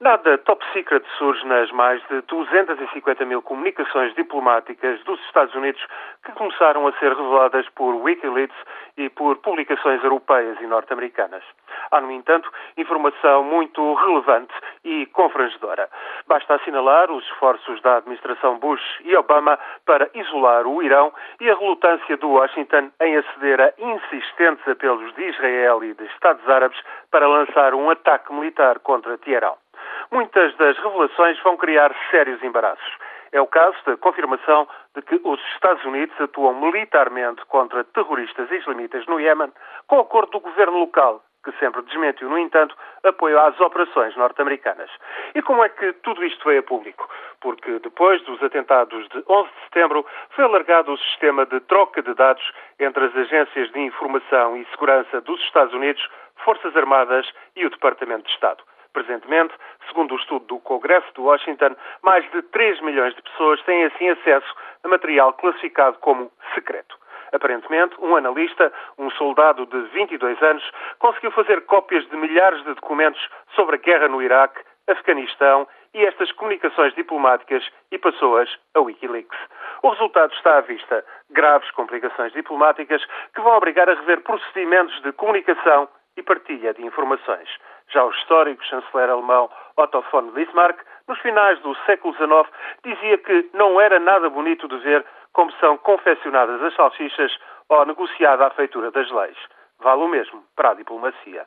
Nada top secret surge nas mais de 250 mil comunicações diplomáticas dos Estados Unidos que começaram a ser reveladas por Wikileaks e por publicações europeias e norte-americanas. Há, no entanto, informação muito relevante e confrangedora. Basta assinalar os esforços da administração Bush e Obama para isolar o Irão e a relutância do Washington em aceder a insistentes apelos de Israel e de Estados Árabes para lançar um ataque militar contra Teherão. Muitas das revelações vão criar sérios embaraços. É o caso da confirmação de que os Estados Unidos atuam militarmente contra terroristas islamitas no Iémen, com acordo do governo local, que sempre desmentiu, no entanto, apoio às operações norte-americanas. E como é que tudo isto veio a público? Porque depois dos atentados de 11 de setembro foi alargado o sistema de troca de dados entre as agências de informação e segurança dos Estados Unidos, Forças Armadas e o Departamento de Estado. Presentemente, segundo o estudo do Congresso de Washington, mais de 3 milhões de pessoas têm assim acesso a material classificado como secreto. Aparentemente, um analista, um soldado de 22 anos, conseguiu fazer cópias de milhares de documentos sobre a guerra no Iraque, Afeganistão e estas comunicações diplomáticas e passou-as a Wikileaks. O resultado está à vista. Graves complicações diplomáticas que vão obrigar a rever procedimentos de comunicação e partilha de informações. Já o histórico chanceler alemão Otto von Bismarck, nos finais do século XIX, dizia que não era nada bonito de ver como são confeccionadas as salsichas ou negociada a feitura das leis. Vale o mesmo para a diplomacia.